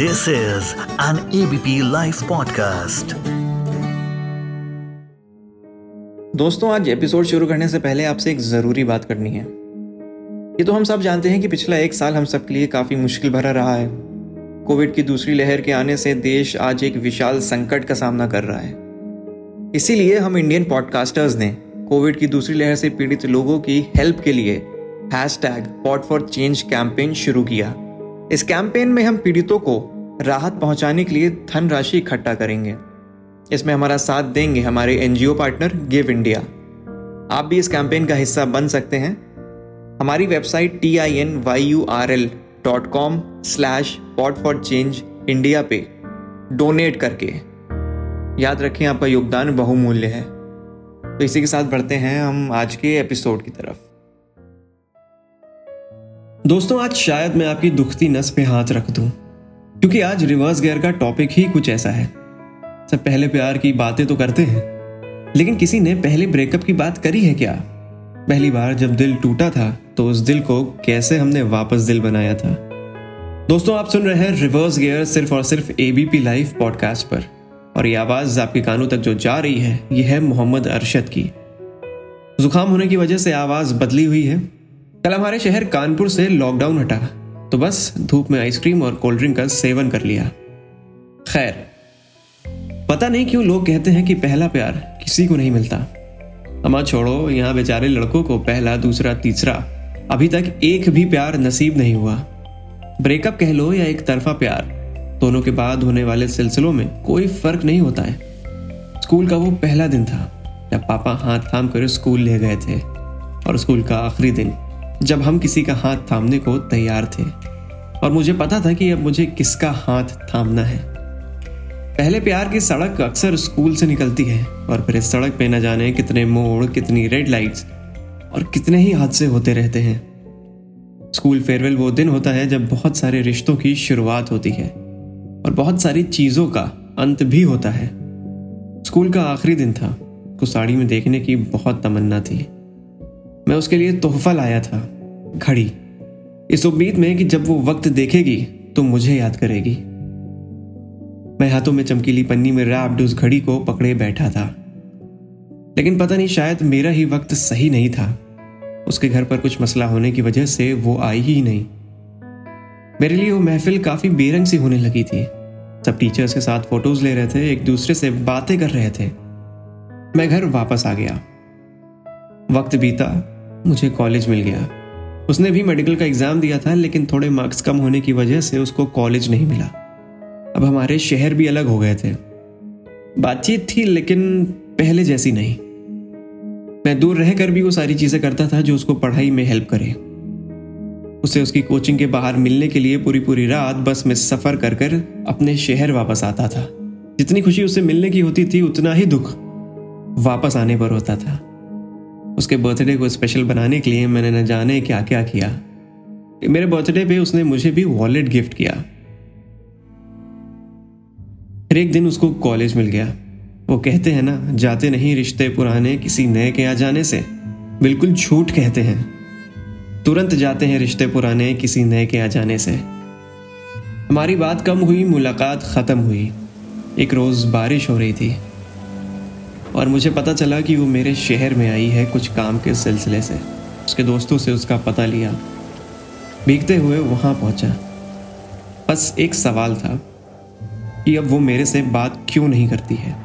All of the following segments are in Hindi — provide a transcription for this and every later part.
This is an ABP Life podcast. दोस्तों, आज एपिसोड शुरू करने से पहले आपसे एक ज़रूरी बात करनी है। ये तो हम सब जानते हैं कि पिछला एक साल हम सब के लिए काफ़ी मुश्किल भरा रहा है। कोविड की दूसरी लहर के आने से देश आज एक विशाल संकट का सामना कर रहा है। इसीलिए हम इंडियन पॉडकास्टर्स ने कोविड की दूसरी लहर से पीड़ित लोगों की हेल्प के लिए hashtag pot for change campaign शुरू किया। इस कैंपेन में हम पीड़ितों को राहत पहुँचाने के लिए धनराशि इकट्ठा करेंगे। इसमें हमारा साथ देंगे हमारे एनजीओ पार्टनर गिव इंडिया। आप भी इस कैंपेन का हिस्सा बन सकते हैं। हमारी website T I N Y U R L dot com slash pot for change India पे डोनेट करके। याद रखें, आपका योगदान बहुमूल्य है। तो इसी के साथ बढ़ते हैं हम आज के एपिसोड की तरफ़। दोस्तों, आज शायद मैं आपकी दुखती नस पे हाथ रख दूँ, क्योंकि आज रिवर्स गियर का टॉपिक ही कुछ ऐसा है। सब पहले प्यार की बातें तो करते हैं, लेकिन किसी ने पहले ब्रेकअप की बात करी है क्या? पहली बार जब दिल टूटा था तो उस दिल को कैसे हमने वापस दिल बनाया था? दोस्तों, आप सुन रहे हैं रिवर्स गियर सिर्फ़ और सिर्फ़ एबीपी लाइव पॉडकास्ट पर, और ये आवाज़ आपके कानों तक जो जा रही है, ये है मोहम्मद अरशद की। जुकाम होने की वजह से आवाज़ बदली हुई है कल हमारे शहर कानपुर से लॉकडाउन हटा तो बस धूप में आइसक्रीम और कोल्ड ड्रिंक का सेवन कर लिया। खैर, पता नहीं क्यों लोग कहते हैं कि पहला प्यार किसी को नहीं मिलता। अमा छोड़ो, यहाँ बेचारे लड़कों को पहला, दूसरा, तीसरा, अभी तक एक भी प्यार नसीब नहीं हुआ। ब्रेकअप कह लो या एक तरफा प्यार, दोनों के बाद होने वाले सिलसिलों में कोई फ़र्क नहीं होता है। स्कूल का वो पहला दिन था, जब पापा हाथ थाम कर स्कूल ले गए थे, और स्कूल का आखिरी दिन। जब हम किसी का हाथ थामने को तैयार थे और मुझे पता था कि अब मुझे किसका हाथ थामना है। पहले प्यार की सड़क अक्सर स्कूल से निकलती है और फिर इस सड़क पे न जाने कितने मोड़, कितनी रेड लाइट्स और कितने ही हादसे होते रहते हैं। स्कूल फेयरवेल वो दिन होता है जब बहुत सारे रिश्तों की शुरुआत होती है और बहुत सारी चीज़ों का अंत भी होता है। स्कूल का आखिरी दिन था। को साड़ी में देखने की बहुत तमन्ना थी। मैं उसके लिए तोहफा लाया था घड़ी इस उम्मीद में कि जब वो वक्त देखेगी तो मुझे याद करेगी। मैं हाथों में चमकीली पन्नी में रैप्ड उस घड़ी को पकड़े बैठा था। लेकिन पता नहीं, शायद मेरा ही वक्त सही नहीं था। उसके घर पर कुछ मसला होने की वजह से वो आई ही नहीं। मेरे लिए वो महफिल काफ़ी बेरंग सी होने लगी थी। सब टीचर्स के साथ फ़ोटोज़ ले रहे थे, एक दूसरे से बातें कर रहे थे। मैं घर वापस आ गया। वक्त बीता मुझे कॉलेज मिल गया। उसने भी मेडिकल का एग्ज़ाम दिया था, लेकिन थोड़े मार्क्स कम होने की वजह से उसको कॉलेज नहीं मिला। अब हमारे शहर भी अलग हो गए थे। बातचीत थी, लेकिन पहले जैसी नहीं। मैं दूर रहकर भी वो सारी चीज़ें करता था जो उसको पढ़ाई में हेल्प करे। उसे उसकी कोचिंग के बाहर मिलने के लिए पूरी पूरी रात बस में सफ़र कर कर अपने शहर वापस आता था। जितनी खुशी उसे मिलने की होती थी, उतना ही दुख वापस आने पर होता था। उसके बर्थडे को स्पेशल बनाने के लिए मैंने न जाने क्या क्या किया। मेरे बर्थडे पे उसने मुझे भी वॉलेट गिफ्ट किया। फिर एक दिन उसको कॉलेज मिल गया। वो कहते हैं ना, जाते नहीं रिश्ते पुराने किसी नए के आ जाने से। बिल्कुल झूठ कहते हैं। तुरंत जाते हैं रिश्ते पुराने किसी नए के आ जाने से। हमारी बात कम हुई, मुलाकात खत्म हुई। एक रोज बारिश हो रही थी। और मुझे पता चला कि वो मेरे शहर में आई है कुछ काम के सिलसिले से। उसके दोस्तों से उसका पता लिया। भीगते हुए वहाँ पहुँचा। बस एक सवाल था कि अब वो मेरे से बात क्यों नहीं करती है?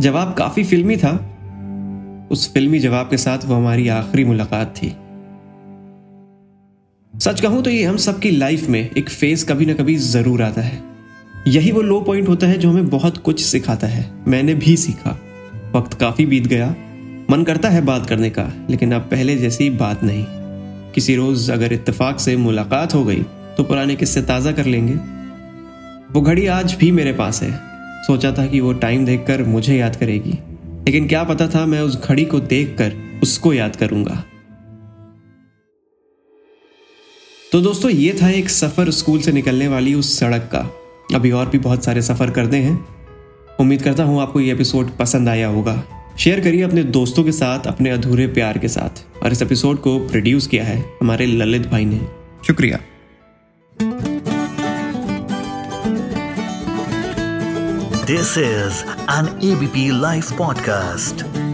जवाब काफ़ी फिल्मी था। उस फिल्मी जवाब के साथ वो हमारी आखिरी मुलाकात थी। सच कहूँ तो ये हम सबकी लाइफ में एक फ़ेज़ कभी ना कभी ज़रूर आता है। यही वो लो पॉइंट होता है जो हमें बहुत कुछ सिखाता है। मैंने भी सीखा। वक्त काफ़ी बीत गया। मन करता है बात करने का, लेकिन अब पहले जैसी बात नहीं। किसी रोज़ अगर इत्तेफाक से मुलाकात हो गई तो पुराने किस्से ताज़ा कर लेंगे। वो घड़ी आज भी मेरे पास है। सोचा था कि वो टाइम देखकर मुझे याद करेगी। लेकिन क्या पता था मैं उस घड़ी को देखकर उसको याद करूँगा। तो दोस्तों, ये था एक सफ़र स्कूल से निकलने वाली उस सड़क का। अभी और भी बहुत सारे सफ़र करते हैं। उम्मीद करता हूँ आपको ये एपिसोड पसंद आया होगा। शेयर करिए अपने दोस्तों के साथ, अपने अधूरे प्यार के साथ। और इस एपिसोड को प्रोड्यूस किया है हमारे ललित भाई ने। शुक्रिया। This is an ABP live podcast